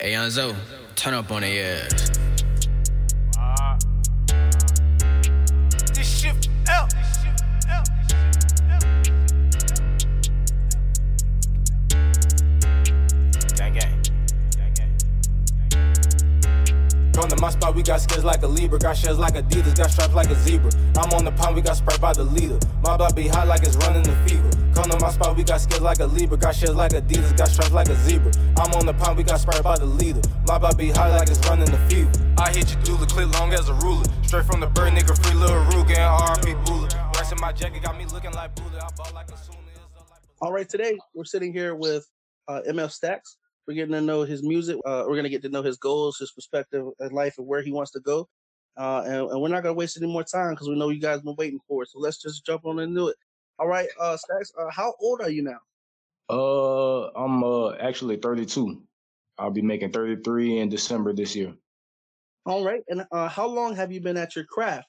Hey, Young turn up on the ass. To my spot, we got skills like a Libra, got shells like Adidas, got stripes like a zebra. I'm on the pond, we got sprayed by the leader. My block be hot like it's running the fever. Come to my spot, we got skills like a Libra, got shells like Adidas, got stripes like a zebra. I'm on the pond, we got sprayed by the leader. My block be hot like it's running the fever. I hit you through the clip long as a ruler. Straight from the bird, nigga, free little Ruger and RP Buller. Rice in my jacket got me looking like Buddha. I bought like a. All right, today we're sitting here with uh, MF Stacks. We're getting to know his music. Uh, we're going to get to know his goals, his perspective in life, and where he wants to go. Uh, and, and, we're not going to waste any more time because we know you guys been waiting for it. So let's just jump on into it. All right, uh, Stacks, uh, how old are you now? Uh, I'm uh actually 32. I'll be making 33 in December this year. All right, and uh, how long have you been at your craft?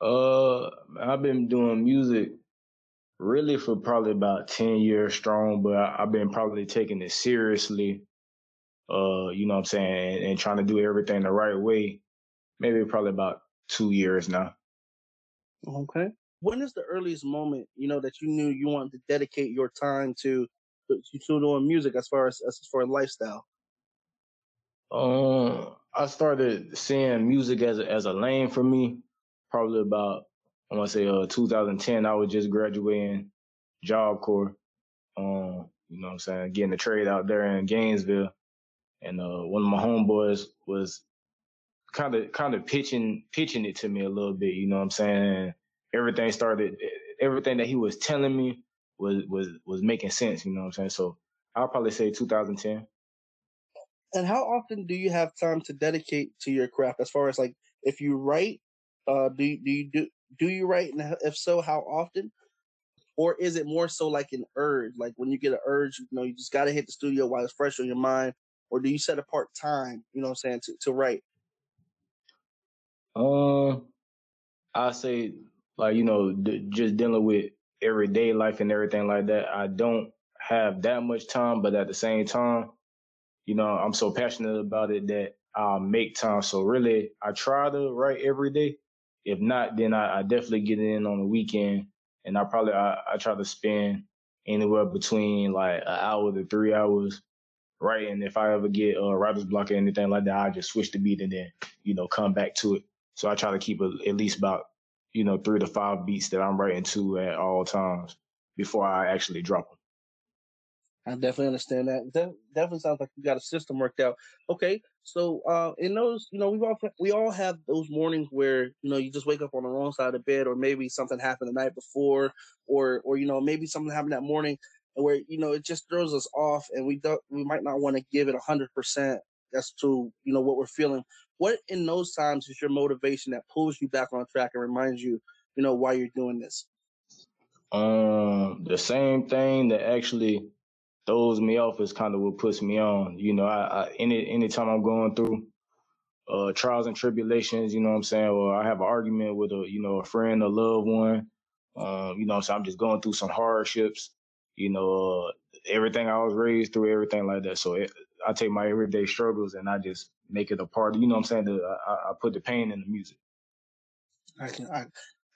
Uh, I've been doing music really for probably about 10 years strong, but I, have been probably taking it seriously. Uh, you know what I'm saying, and, and trying to do everything the right way. Maybe probably about two years now. Okay. When is the earliest moment you know that you knew you wanted to dedicate your time to to doing music as far as as far as lifestyle? Um, I started seeing music as a, as a lane for me probably about I want to say uh 2010. I was just graduating Job Corps. Um, you know what I'm saying, getting the trade out there in Gainesville, and uh, one of my homeboys was kind of kind of pitching pitching it to me a little bit. You know what I'm saying? Everything started. Everything that he was telling me was was was making sense. You know what I'm saying? So I'll probably say 2010. And how often do you have time to dedicate to your craft? As far as like, if you write, uh, do do you do do you write? And if so, how often? Or is it more so like an urge? Like when you get an urge, you know, you just got to hit the studio while it's fresh on your mind. Or do you set apart time, you know I'm saying, to, to write? Um, I say like you know d- just dealing with everyday life and everything like that. I don't have that much time, but at the same time, you know, I'm so passionate about it that I make time. So really, I try to write every day, if not, then I, I definitely get in on the weekend, and I probably I, I try to spend anywhere between like an hour to three hours writing. If I ever get a writer's block or anything like that, I just switch the beat and then you know come back to it. So I try to keep a, at least about you know three to five beats that I'm writing to at all times before I actually drop them. I definitely understand that. De- definitely sounds like you got a system worked out. Okay, so uh, in those, you know, we all we all have those mornings where you know you just wake up on the wrong side of the bed, or maybe something happened the night before, or or you know maybe something happened that morning where you know it just throws us off, and we don't we might not want to give it a hundred percent as to you know what we're feeling. What in those times is your motivation that pulls you back on track and reminds you, you know, why you're doing this? Um, the same thing that actually throws me off is kind of what puts me on. You know, I, I any anytime I'm going through uh, trials and tribulations, you know what I'm saying, or I have an argument with a you know a friend, a loved one, um, you know, so I'm just going through some hardships. You know, uh, everything I was raised through, everything like that. So it, I take my everyday struggles and I just make it a part. Of, you know what I'm saying? The, I, I put the pain in the music. I can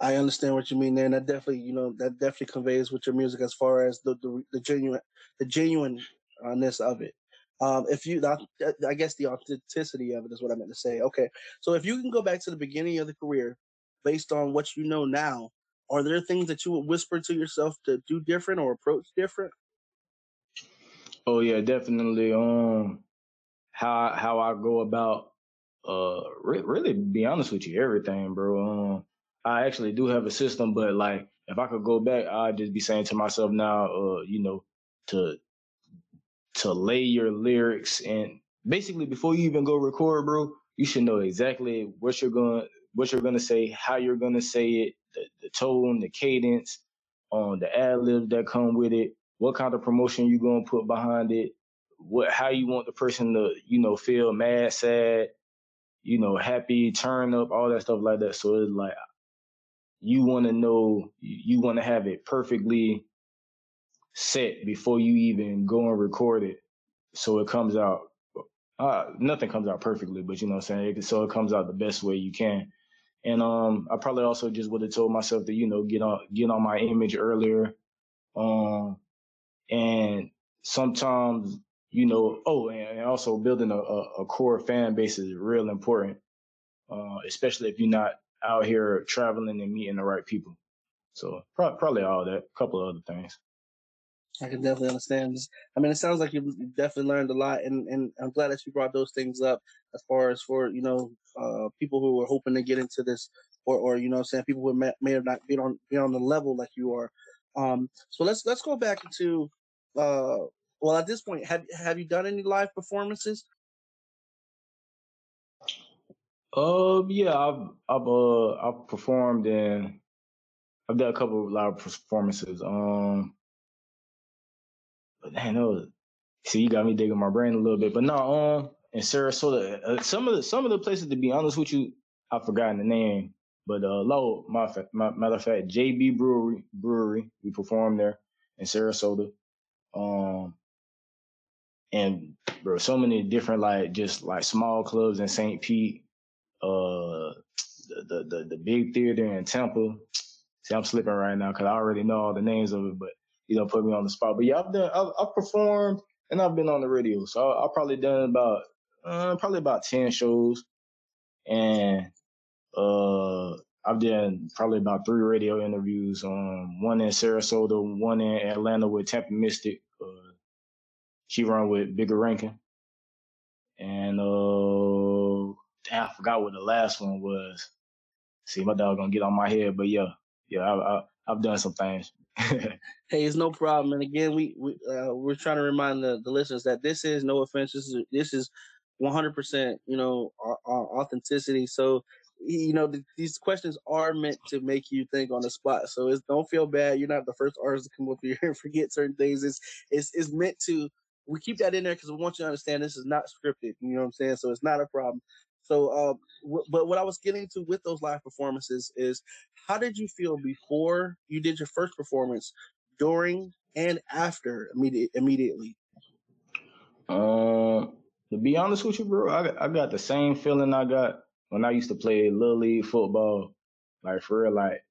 I understand what you mean there, and that definitely, you know, that definitely conveys with your music as far as the the, the genuine the genuineness of it. Um, if you, I guess the authenticity of it is what I meant to say. Okay, so if you can go back to the beginning of the career, based on what you know now, are there things that you would whisper to yourself to do different or approach different? Oh yeah, definitely. Um, how how I go about uh re- really be honest with you, everything, bro. Um, I actually do have a system, but like if I could go back, I'd just be saying to myself now, uh, you know, to to lay your lyrics and basically before you even go record, bro, you should know exactly what you're going what you're gonna say, how you're gonna say it, the, the tone, the cadence, on um, the ad libs that come with it, what kind of promotion you're gonna put behind it, what how you want the person to, you know, feel mad, sad, you know, happy, turn up, all that stuff like that. So it's like you want to know, you want to have it perfectly set before you even go and record it, so it comes out uh, nothing comes out perfectly, but you know what I'm saying. So it comes out the best way you can. And um, I probably also just would have told myself to you know get on get on my image earlier. Um, and sometimes you know, oh, and also building a, a, core fan base is real important, uh, especially if you're not out here traveling and meeting the right people. So probably all that, a couple of other things. I can definitely understand. I mean, it sounds like you definitely learned a lot, and, and I'm glad that you brought those things up as far as for you know uh, people who are hoping to get into this, or or you know, saying people who may, may have not been on be on the level like you are. Um, so let's let's go back into uh, well, at this point, have have you done any live performances? Uh, yeah, I've I've uh I've performed in I've done a couple of live performances. Um, but man, no, see, you got me digging my brain a little bit. But no, um, in Sarasota, uh, some of the some of the places, to be honest with you, I've forgotten the name. But uh, low, my, my matter of fact, JB Brewery Brewery, we performed there in Sarasota. Um, and bro, so many different like just like small clubs in St. Pete, the the the, big theater in Tampa. See, I'm slipping right now because I already know all the names of it, but you know, put me on the spot. But yeah, I've done, I've, I've performed and I've been on the radio, so I, have probably done about uh, probably about ten shows, and uh, I've done probably about three radio interviews. Um, one in Sarasota, one in Atlanta with Tampa Mystic. Uh, she run with Bigga Rankin. And uh damn, I forgot what the last one was. See, my dog gonna get on my head, but yeah, yeah, I, have done some things. hey, it's no problem. And again, we we uh, we're trying to remind the, the listeners that this is no offense. This is this is 100%, you know, our authenticity. So you know, these questions are meant to make you think on the spot. So it's don't feel bad. You're not the first artist to come up here and forget certain things. It's it's, it's meant to we keep that in there because we want you to understand this is not scripted. You know what I'm saying? So it's not a problem. So, uh, w- but what I was getting to with those live performances is, how did you feel before you did your first performance, during and after immediate immediately? Um, to be honest with you, bro, I I got the same feeling I got when I used to play little league football. Like for real, like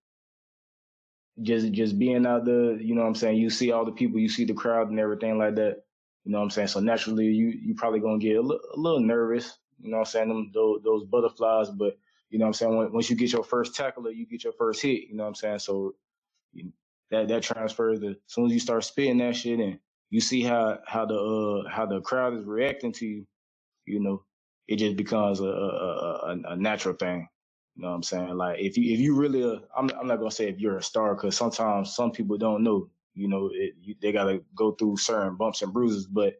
just just being out there, you know what I'm saying? You see all the people, you see the crowd and everything like that. You know what I'm saying? So naturally, you you probably gonna get a, l- a little nervous. You know what I'm saying? Them, those, those butterflies, but you know what I'm saying? When, once you get your first tackler, you get your first hit. You know what I'm saying? So you, that that transfers. To, as soon as you start spitting that shit and you see how how the uh, how the crowd is reacting to you, you know, it just becomes a a, a, a natural thing. You know what I'm saying? Like if you if you really, uh, I'm I'm not gonna say if you're a star because sometimes some people don't know you know, it, you, they got to go through certain bumps and bruises, but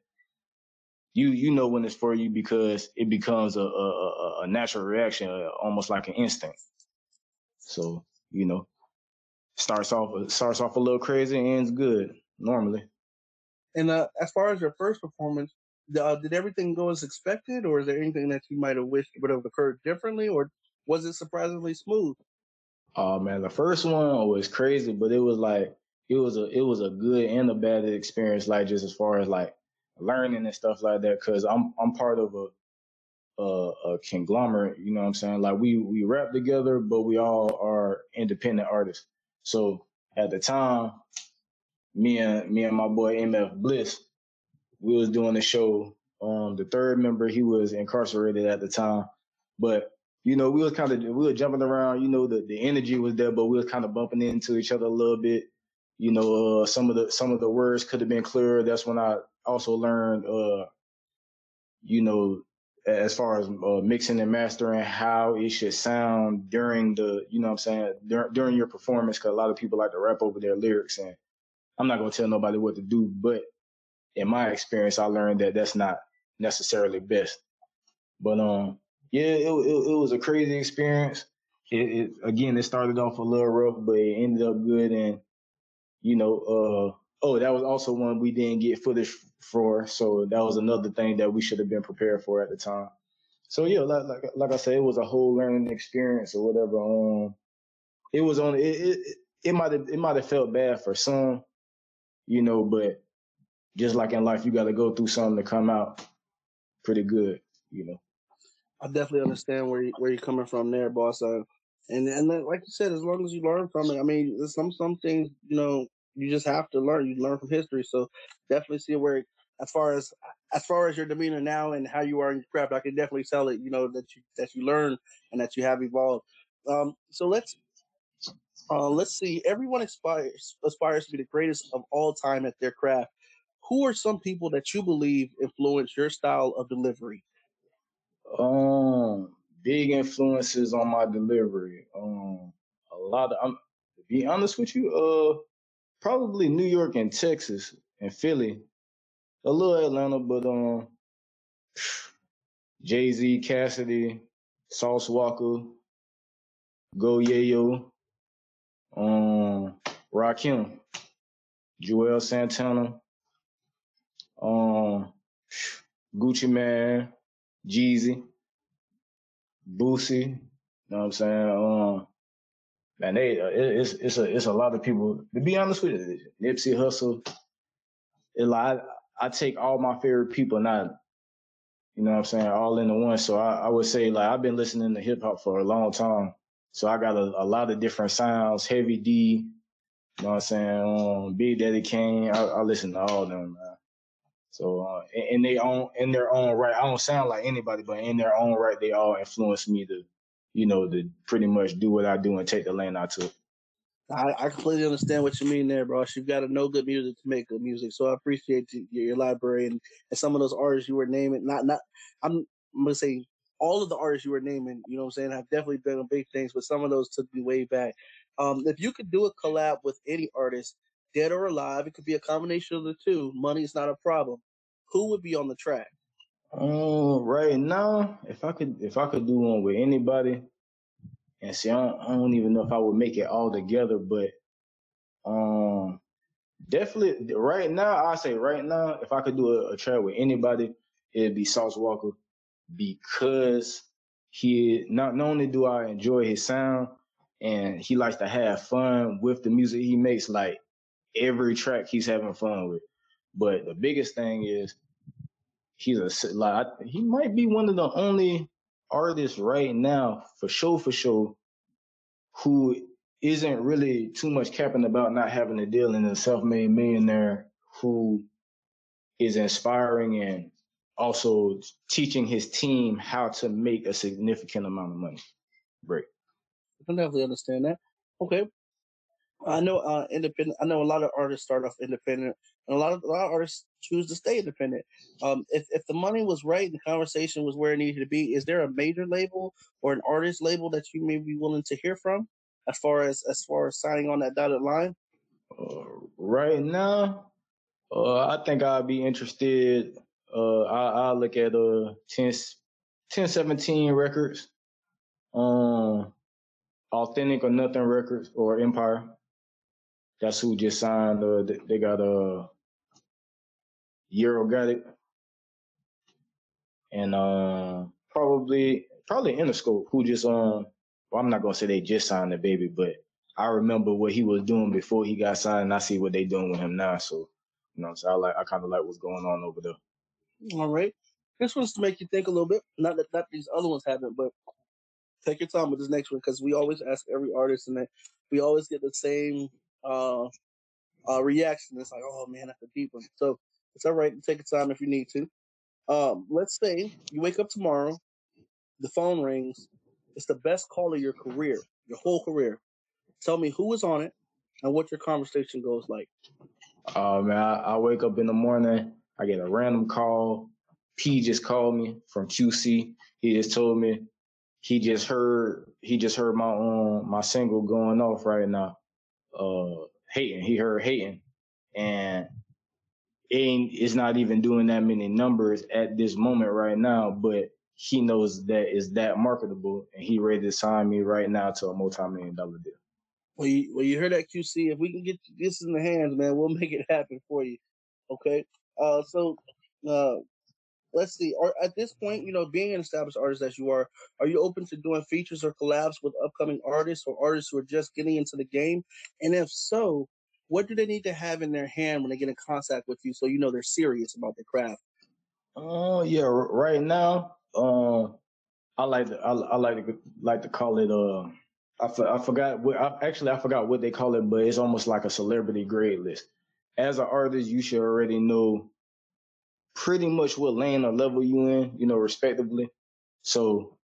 you you know when it's for you because it becomes a a, a natural reaction, uh, almost like an instinct. So you know, starts off starts off a little crazy, and ends good normally. And uh, as far as your first performance, uh, did everything go as expected, or is there anything that you might have wished would have occurred differently, or was it surprisingly smooth? Oh man, the first one was crazy, but it was like it was a it was a good and a bad experience, like just as far as like learning and stuff like that. Cause I'm I'm part of a a, a conglomerate, you know what I'm saying? Like we we rap together, but we all are independent artists. So at the time, me and me and my boy MF Bliss, we was doing the show. Um, the third member, he was incarcerated at the time, but you know, we was kind of we were jumping around. You know, the the energy was there, but we was kind of bumping into each other a little bit you know, uh, some of the some of the words could have been clearer. That's when I also learned, uh, you know, as far as uh, mixing and mastering, how it should sound during the, you know, I'm saying dur- during your performance. Because a lot of people like to rap over their lyrics, and I'm not gonna tell nobody what to do. But in my experience, I learned that that's not necessarily best. But um, yeah, it it, it was a crazy experience. It, it again, it started off a little rough, but it ended up good and you know, uh, oh, that was also one we didn't get footage for. So that was another thing that we should have been prepared for at the time. So yeah, like like, like I said, it was a whole learning experience or whatever. Um, it was on it. It, might have it might have felt bad for some, you know, but just like in life, you got to go through something to come out pretty good, you know. I definitely understand where you, where you're coming from there, boss. Uh, and and then, like you said, as long as you learn from it, I mean, some some things you know you just have to learn. You learn from history, so definitely see where, as far as as far as your demeanor now and how you are in your craft, I can definitely tell it. You know that you that you learn and that you have evolved. Um, so let's uh, let's see. Everyone aspires aspires to be the greatest of all time at their craft. Who are some people that you believe influence your style of delivery? Um, big influences on my delivery. Um, a lot of. I'm to be honest with you. Uh, probably New York and Texas and Philly. A little Atlanta, but um, Jay Z, Cassidy, Sauce Walka, Go Yayo, um, Rakim, Juelz Santana, um, Gucci Mane, Jeezy, Boosie. You know what I'm saying? Um, man, they uh, it, it's it's a it's a lot of people. To be honest with you, Nipsey Hussle. Like I, I take all my favorite people, not you know what I'm saying, all into one. So I, I would say like I've been listening to hip hop for a long time. So I got a, a lot of different sounds, Heavy D, you know what I'm saying, um, Big Daddy Kane. I, I listen to all of them, man. So uh, in, in their own in their own right, I don't sound like anybody, but in their own right, they all influence me to, you know, to pretty much do what I do and take the lane I took. I, I completely understand what you mean there, bro. You've got to know good music to make good music. So I appreciate you, your, library and, and some of those artists you were naming. Not not I'm, I'm gonna say all of the artists you were naming. You know what I'm saying? Have definitely done big things, but some of those took me way back. Um, if you could do a collab with any artist, dead or alive, it could be a combination of the two. Money's not a problem who would be on the track? Um, right now, if I could, if I could do one with anybody, and see, I don't, I don't even know if I would make it all together, but um, definitely right now, I say right now, if I could do a, a track with anybody, it'd be Sauce Walka because he not, not only do I enjoy his sound and he likes to have fun with the music he makes, like every track he's having fun with. But the biggest thing is he's a like he might be one of the only artists right now for sure for sure who isn't really too much capping about not having a deal and a self-made millionaire who is inspiring and also teaching his team how to make a significant amount of money. Great. I can definitely understand that. Okay. I know uh, independent. I know a lot of artists start off independent, and a lot of a lot of artists choose to stay independent. Um, if if the money was right, the conversation was where it needed to be. Is there a major label or an artist label that you may be willing to hear from, as far as as far as signing on that dotted line? Uh, right now, uh, I think I'd be interested. Uh, I I look at uh 10, 1017 records, um, authentic or nothing records or Empire. That's who just signed. Uh, they got a uh, Euro got it, and uh, probably probably Interscope who just um. Well, I'm not gonna say they just signed the baby, but I remember what he was doing before he got signed, and I see what they doing with him now. So, you know, so I like I kind of like what's going on over there. All right, this one's to make you think a little bit. Not that not these other ones haven't, but take your time with this next one because we always ask every artist, and we always get the same uh, uh, reaction. It's like, oh man, that's a deep one. So it's all right to take your time if you need to. Um, let's say you wake up tomorrow, the phone rings. It's the best call of your career, your whole career. Tell me who is on it and what your conversation goes like. Oh uh, man, I, I wake up in the morning. I get a random call. P just called me from QC. He just told me he just heard he just heard my um my single going off right now uh hating. He heard hating, and ain't it's not even doing that many numbers at this moment right now. But he knows that it's that marketable, and he ready to sign me right now to a multi-million dollar deal. Well, you, well, you heard that QC. If we can get this in the hands, man, we'll make it happen for you. Okay. Uh, so, uh, let's see. Or at this point, you know, being an established artist as you are, are you open to doing features or collabs with upcoming artists or artists who are just getting into the game? And if so, what do they need to have in their hand when they get in contact with you so you know they're serious about their craft? Uh, yeah, right now, um, I like to, I, I like to like to call it uh, I, I forgot what I, actually I forgot what they call it, but it's almost like a celebrity grade list. As an artist, you should already know pretty much what lane or level you in, you know, respectively. So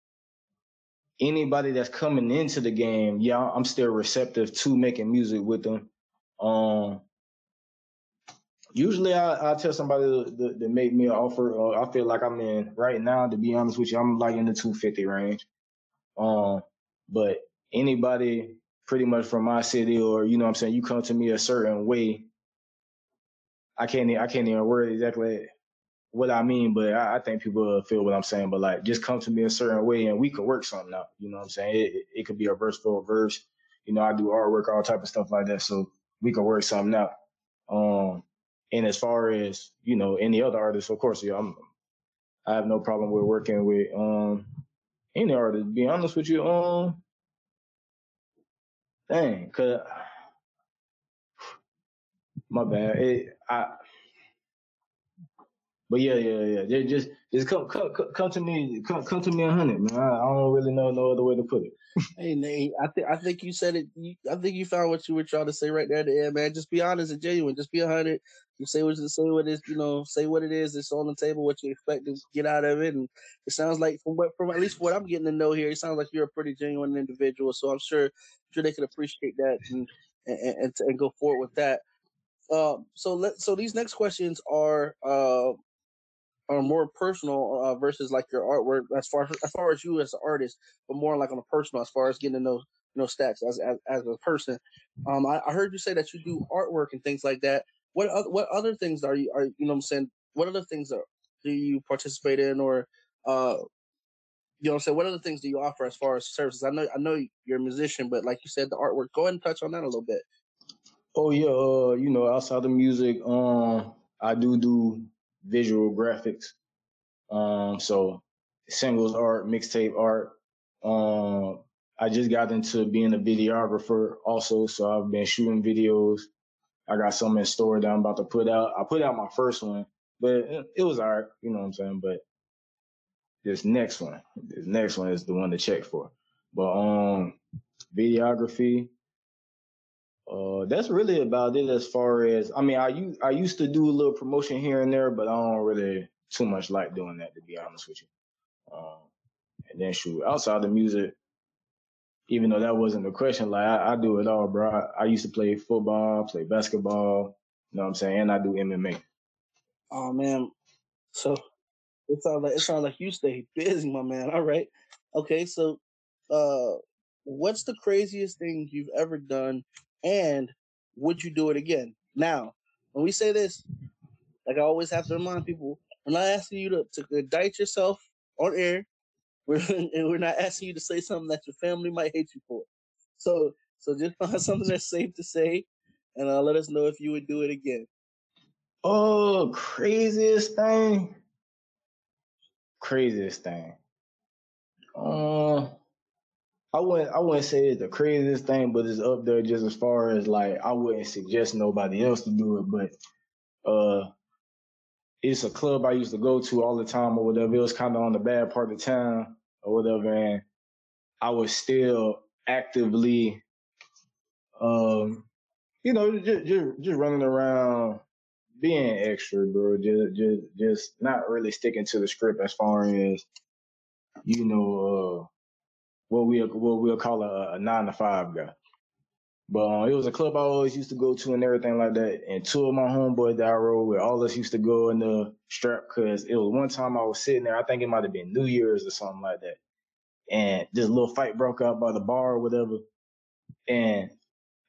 anybody that's coming into the game, yeah, I'm still receptive to making music with them. Um, usually I, I tell somebody to, make me an offer. Uh, I feel like I'm in right now, to be honest with you, I'm like in the 250 range. Um, but anybody pretty much from my city or, you know I'm saying, you come to me a certain way. I can't, I can't even word exactly what I mean, but I, I, think people feel what I'm saying. But like, just come to me a certain way, and we could work something out. You know what I'm saying? It, it, it could be a verse for a verse. You know, I do artwork, all type of stuff like that. So we could work something out. Um, and as far as you know, any other artists, of course, yeah, I'm. I have no problem with working with um any artist. Be honest with you, um, dang, cause my bad. It, I but yeah, yeah, yeah. Just just come come come to me come come to me a hundred, man. I, I, don't really know no other way to put it. hey Nate, I think I think you said it. You, I think you found what you were trying to say right there at the end, man. Just be honest and genuine. Just be a hundred. You say what you say what is you know say what it is. It's on the table. What you expect to get out of it, and it sounds like from what from at least what I'm getting to know here, it sounds like you're a pretty genuine individual. So I'm sure sure they can appreciate that and and and, and go forward with that. Um, so let so these next questions are uh, are more personal uh, versus like your artwork as far as far as you as an artist, but more like on a personal as far as getting to know you know Stacks as as, as a person. Um, I, I, heard you say that you do artwork and things like that. What other, what other things are you are you know what I'm saying? What other things are, do you participate in or uh you know what I'm saying? What other things do you offer as far as services? I know I know you're a musician, but like you said, the artwork. Go ahead and touch on that a little bit. Oh yeah, uh, you know, outside the music, um, I do do visual graphics. Um, so singles art, mixtape art. Um, I just got into being a videographer also, so I've been shooting videos. I got some in store that I'm about to put out. I put out my first one, but it, was art, you know what I'm saying? But this next one, this next one is the one to check for. But um, videography, uh, that's really about it as far as I mean, I I used to do a little promotion here and there, but I don't really too much like doing that to be honest with you. Um, and then shoot, outside the music, even though that wasn't the question, like I, I do it all, bro. I, I, used to play football, play basketball, you know what I'm saying, and I do MMA. Oh man, so it sounds like it sounds like you stay busy, my man. All right, okay, so uh, what's the craziest thing you've ever done and would you do it again? Now, when we say this, like I always have to remind people, we're not asking you to, to indict yourself on air. We're, and we're not asking you to say something that your family might hate you for. So, so just find something that's safe to say, and uh, let us know if you would do it again. Oh, craziest thing. Craziest thing. Uh, I wouldn't I wouldn't say it's the craziest thing, but it's up there just as far as like I wouldn't suggest nobody else to do it, but uh it's a club I used to go to all the time or whatever. It was kind of on the bad part of town or whatever, and I was still actively, um, you know, just just, just running around, being extra, bro. Just just just not really sticking to the script as far as, you know, uh, what we what we'll call a, a nine to five guy. But um, it was a club I always used to go to and everything like that. And two of my homeboys that I rode with, all us used to go in the strap because it was one time I was sitting there. I think it might have been New Year's or something like that. And this little fight broke out by the bar or whatever. And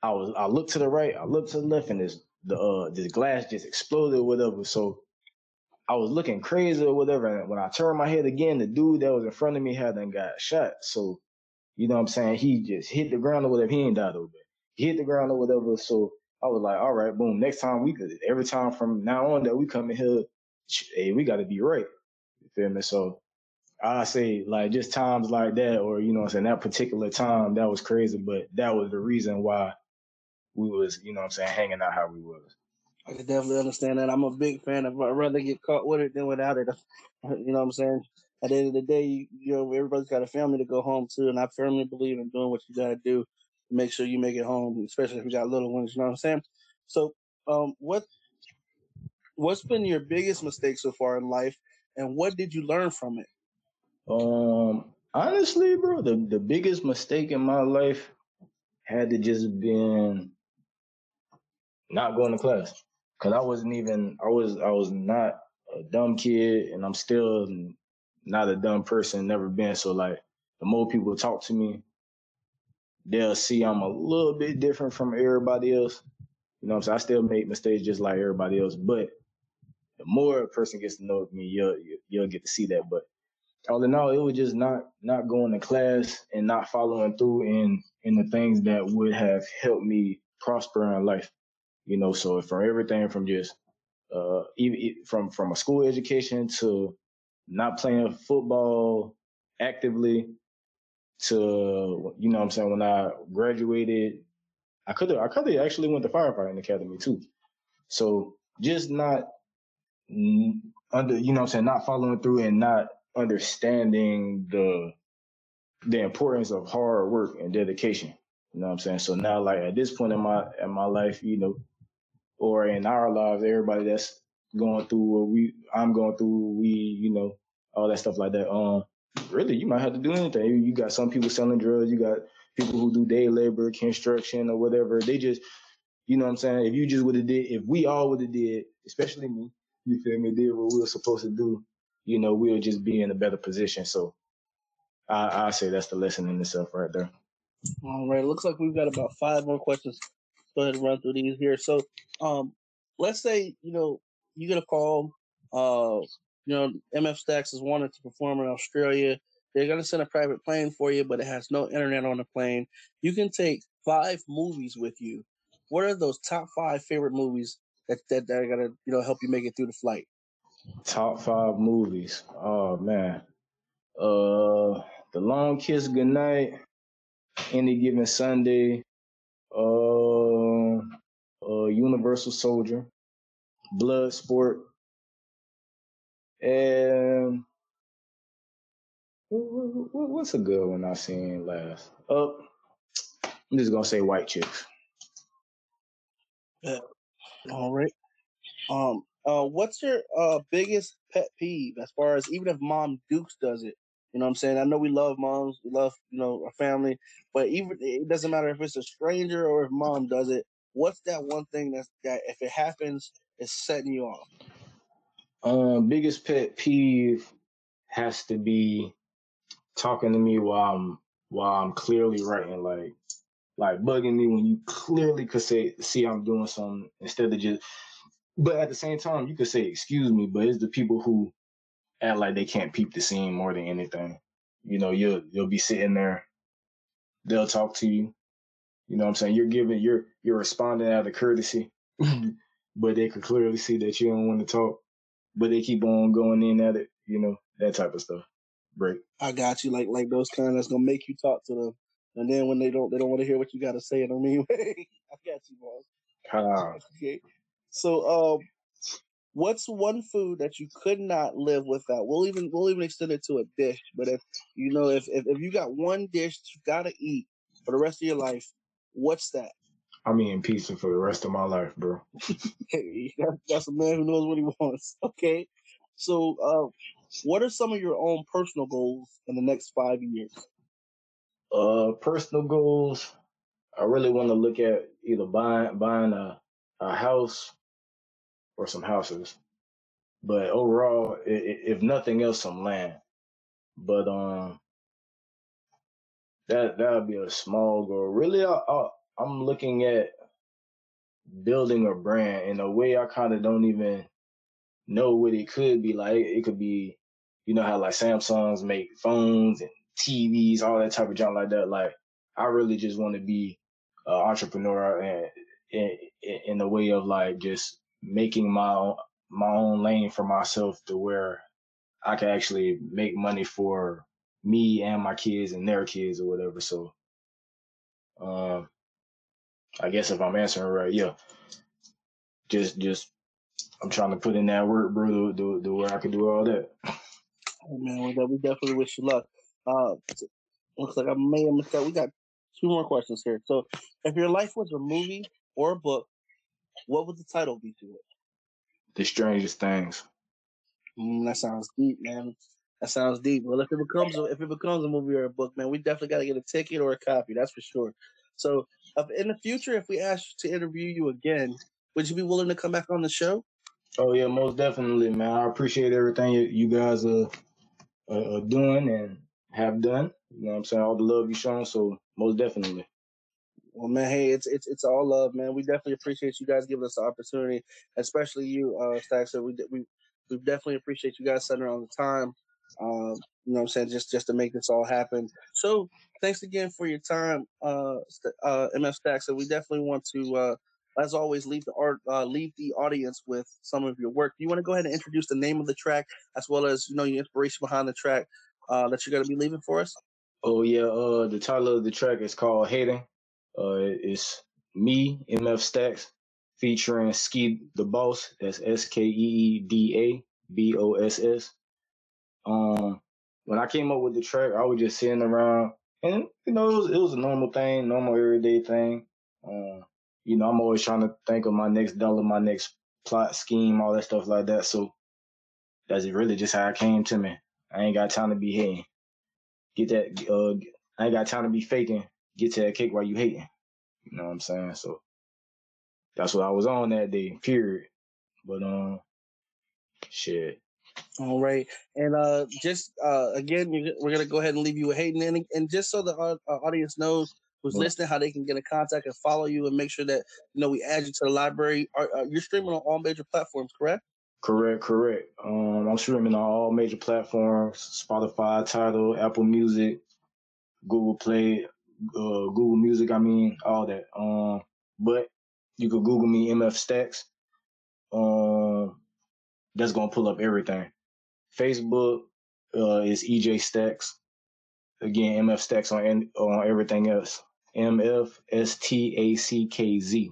I was I looked to the right, I looked to the left, and this the uh this glass just exploded or whatever. So I was looking crazy or whatever. And when I turned my head again, the dude that was in front of me hadn't got shot. So you know what I'm saying? He just hit the ground or whatever. He ain't died over. He hit the ground or whatever. So I was like, all right, boom. Next time we could, every time from now on that we come in here, hey, we got to be right. You feel me? So I say like just times like that, or you know, I'm saying that particular time that was crazy, but that was the reason why we was, you know, what I'm saying hanging out how we was. I can definitely understand that. I'm a big fan of. I'd rather get caught with it than without it. You know what I'm saying? At the end of the day, you, know everybody's got a family to go home to, and I firmly believe in doing what you got to do to make sure you make it home, especially if you got little ones. You know what I'm saying? So, um, what what's been your biggest mistake so far in life, and what did you learn from it? Um, honestly, bro, the the biggest mistake in my life had to just been not going to class because I wasn't even I was I was not a dumb kid and I'm still not a dumb person never been. So like the more people talk to me they'll see I'm a little bit different from everybody else. You know I'm saying? I still make mistakes just like everybody else but the more a person gets to know me you'll you'll get to see that. But all in all it was just not not going to class and not following through in in the things that would have helped me prosper in life. You know so from everything from just uh even from from a school education to not playing football actively to you know I'm saying when I graduated I could have I could have actually went to firefighting academy too. So just not under you know I'm saying not following through and not understanding the the importance of hard work and dedication you know what I'm saying? So now like at this point in my in my life you know or in our lives, everybody that's going through what we I'm going through, we, you know, all that stuff like that. Um, really, you might have to do anything. You got some people selling drugs, you got people who do day labor, construction, or whatever. They just, you know what I'm saying? If you just would have did, if we all would have did, especially me, you feel me, did what we were supposed to do, you know, we'll just be in a better position. So I I say that's the lesson in itself right there. All right. Looks like we've got about five more questions go ahead and run through these here. So, um, let's say you know you get a call. Uh, you know, MF Stacks is wanted to perform in Australia. They're gonna send a private plane for you, but it has no internet on the plane. You can take five movies with you. What are those top five favorite movies that that, that are gonna you know help you make it through the flight? Top five movies. Oh man. Uh, The Long Kiss Goodnight. Any given Sunday. Uh, uh, Universal Soldier, Bloodsport, and what's a good one I seen last? Up. Uh, I'm just gonna say White Chicks. Yeah. All right. Um. Uh. What's your uh biggest pet peeve as far as even if Mom Dukes does it? You know what I'm saying? I know we love moms, we love, you know, our family, but even it doesn't matter if it's a stranger or if mom does it. What's that one thing that's that if it happens, is setting you off? Um, biggest pet peeve has to be talking to me while I'm while I'm clearly writing, like like bugging me when you clearly could say see I'm doing something instead of just but at the same time you could say excuse me, but it's the people who act like they can't peep the scene more than anything. You know, you'll you'll be sitting there, they'll talk to you. You know what I'm saying? You're giving you're you're responding out of courtesy. but they could clearly see that you don't want to talk. But they keep on going in at it, you know, that type of stuff. Break. I got you, like like those kind that's gonna make you talk to them. And then when they don't they don't want to hear what you gotta say in a mean way. I got you, boss. Okay. So um What's one food that you could not live without? We'll even we'll even extend it to a dish. But if you know if if, if you got one dish you gotta eat for the rest of your life, what's that? I'm eating pizza for the rest of my life, bro. that's a man who knows what he wants. Okay, so uh, what are some of your own personal goals in the next five years? Uh, personal goals. I really want to look at either buying buying a a house or some houses. But overall, if nothing else, some land. But um, that that would be a small goal. Really, I, I, I'm looking at building a brand in a way I kind of don't even know what it could be. Like it could be, you know how like Samsungs make phones and TVs, all that type of junk like that. Like I really just want to be an entrepreneur and in, in, the way of like just making my own, my own lane for myself to where I can actually make money for me and my kids and their kids or whatever. So, um, I guess if I'm answering right, yeah. just just I'm trying to put in that work, bro, to, to, to where I can do all that. Oh, man, we definitely wish you luck. Uh, looks like I may have missed out. We got two more questions here. So, if your life was a movie or a book, what would the title be to it? The Strangest Things. Mm, that sounds deep, man. That sounds deep. Well, if it becomes if it becomes a movie or a book, man, we definitely got to get a ticket or a copy. That's for sure. So, in the future, if we ask you to interview you again, would you be willing to come back on the show? Oh yeah, most definitely, man. I appreciate everything you guys are, are doing and have done. You know what I'm saying? All the love you shown. So most definitely. Well, man, hey, it's it's it's all love, man. We definitely appreciate you guys giving us the opportunity, especially you, uh, Stacks. We we we definitely appreciate you guys setting around the time. Um, you know what I'm saying? Just just to make this all happen. So thanks again for your time, uh, uh, MF Stacks. So we definitely want to uh, as always, leave the art, uh, leave the audience with some of your work. Do you want to go ahead and introduce the name of the track as well as you know your inspiration behind the track uh, that you're going to be leaving for us? Oh yeah, uh, the title of the track is called "Hating." Uh, it's me, MF Stacks, featuring Skee Da Boss. That's S K E E D A B O S S. Um, when I came up with the track, I was just sitting around, and you know, it was, it was a normal thing, normal everyday thing. Um, you know, I'm always trying to think of my next dollar, my next plot scheme, all that stuff like that. So that's it really just how it came to me. I ain't got time to be hating. Get that. Uh, I ain't got time to be faking. Get to that cake while you hating. You know what I'm saying? So that's what I was on that day. Period. But um, shit. All right, and uh, just uh, again, we're gonna go ahead and leave you with Hating, and, and just so the uh, audience knows, who's listening, how they can get in contact and follow you and make sure that you know we add you to the library. Are, are you're streaming on all major platforms, correct? Correct, correct. Um, I'm streaming on all major platforms: Spotify, Tidal, Apple Music, Google Play, uh, Google Music. I mean, all that. Um, but you could Google me, MF Stacks. Um, that's gonna pull up everything. Facebook uh, is EJ Stacks. Again, MF Stacks on on everything else. M F S T A C K Z.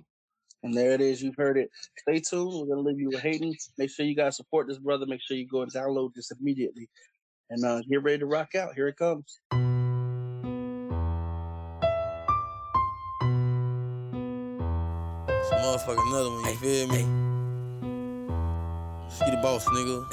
And there it is. You've heard it. Stay tuned. We're gonna leave you with Hating. Make sure you guys support this brother. Make sure you go and download this immediately. And uh, get ready to rock out. Here it comes. Some motherfucker another one, you feel me? Skee Da Boss, nigga.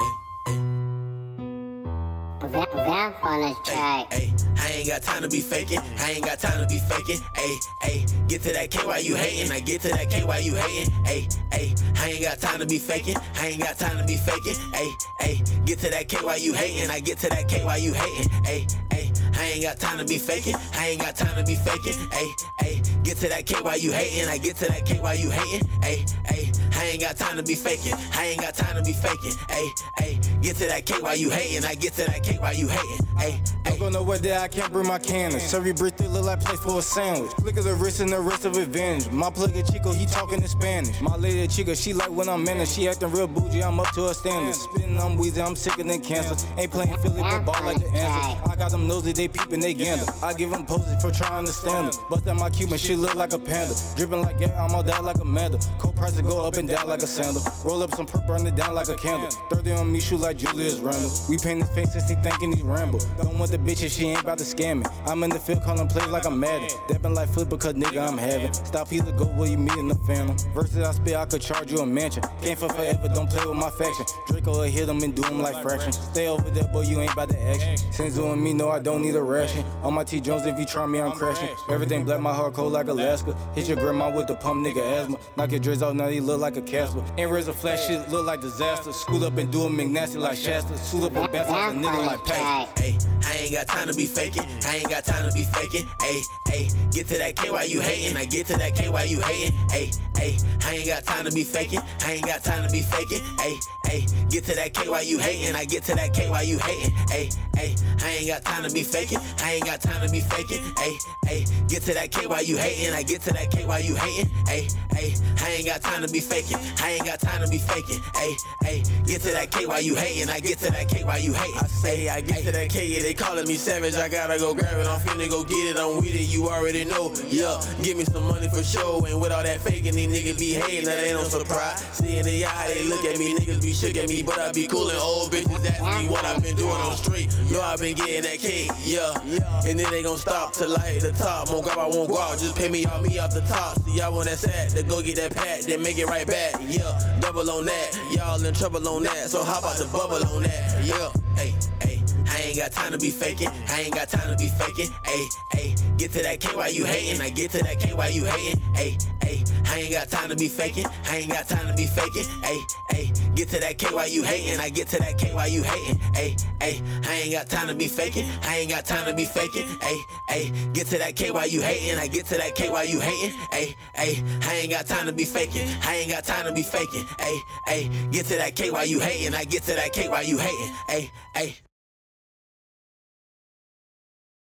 Vamp on this track. Hey, I ain't got time to be faking. I ain't got time to be faking. Hey, hey, get to that K while you hating. I get to that K while you hating. Hey, hey, I ain't got time to be faking. I ain't got time to be faking. Hey, hey, get to that K while you hating. I get to that K while you hating. Hey, hey, I ain't got time to be faking. I ain't got time to be faking. Hey, hey, get to that K while you hating. I get to that K while you hating. Hey, hey, I ain't got time to be faking. I ain't got time to be faking. Hey, hey, get to that K while you hating. I get to that K while you hating. Hey, don't go nowhere that I can't bring my cannon. Serve you birthday look like place for a sandwich. Flick of the wrist and the wrist of advantage. My plug Chico, he talking in Spanish. My lady Chica, she like when I'm in it. She acting real bougie, I'm up to her standards. Spitting, I'm wheezing, I'm sicker than cancer. Ain't playing Philly, but ball like the answer. I got them nosy, they peeping, they gander. I give them poses for trying to stand them. Bust out my Cuban, she look like a panda. Dripping like yeah, I'm all that like a Amanda. Cold prices go up and down like a sandal. Roll up some purple, burn it down like a candle. 30 on me, shoot like Julius Randle. We paint his face since he thinking he ramble. Don't want the bitches, she ain't about to scam me. I'm in the field calling plays like I'm mad. Dapping like foot because nigga I'm having. Stop either go where you meet in the phantom. Versus I spit, I could charge you a mansion. Can't for forever, don't play with my faction. Draco will hit him and do him like fraction. Stay over there, boy, you ain't about the action. Senzo and me know I don't need a ration. On my T Jones, if you try me, I'm crashing. Everything black, my heart cold like Alaska. Hit your grandma with the pump, nigga asthma. Knock your dreads off, now he look like Casper. Ain't raise a flash shit, look like disaster. School up and do a McNasty like Shasta. School up and best like a nigga like Pat. I ain't got time to be faking. I ain't got time to be faking. Hey, hey, get to that K while you hating. I get to that K while you hating. Hey, hey, I ain't got time to be faking. I ain't got time to be faking. Hey, hey, get to that K while you hating. I get to that K while you hating. Hey, hey, I ain't got time to be faking. I ain't got time to be faking. Hey, hey, get to that K while you hating. I get to that K while you hating. Hey, hey, I ain't got time to be faking. I ain't got time to be faking. Hey, hey, get to that K while you hating. I get to that K while you hating. I say I get to that K, yeah, they call calling me savage, I gotta go grab it. I'm finna go get it, I'm with it, you already know. Yeah, give me some money for sure. And with all that faking, these niggas be hating, that ain't no surprise. Seeing the eye, they look at me, niggas be shook at me, but I be coolin' old bitches ask me what I've been doing on street. Yo, i been getting that cake, yeah. And then they gon' stop till I hit the top. Won't grab, I won't go out, just pay me off me off the top. See, y'all want that sad, to go get that pat, then make it right back, yeah. Double on that, y'all in trouble on that, so how about the bubble on that, yeah. Hey, hey. I ain't got time to be faking. I ain't got time to be faking. Hey, hey, get to that K while you hating. I get to that K while you hating. Hey, hey, I ain't got time to be faking. I ain't got time to be faking. Hey, hey, get to that K while you hating. I get to that K while you hating. Hey, hey, I ain't got time to be faking. I ain't got time to be faking. Hey, hey, get to that K while you hating. I get to that K while you hating. Hey, hey, I ain't got time to be faking. I ain't got time to be faking. Hey, hey, get to that K while you hating. I get to that K while you hating. Hey, hey.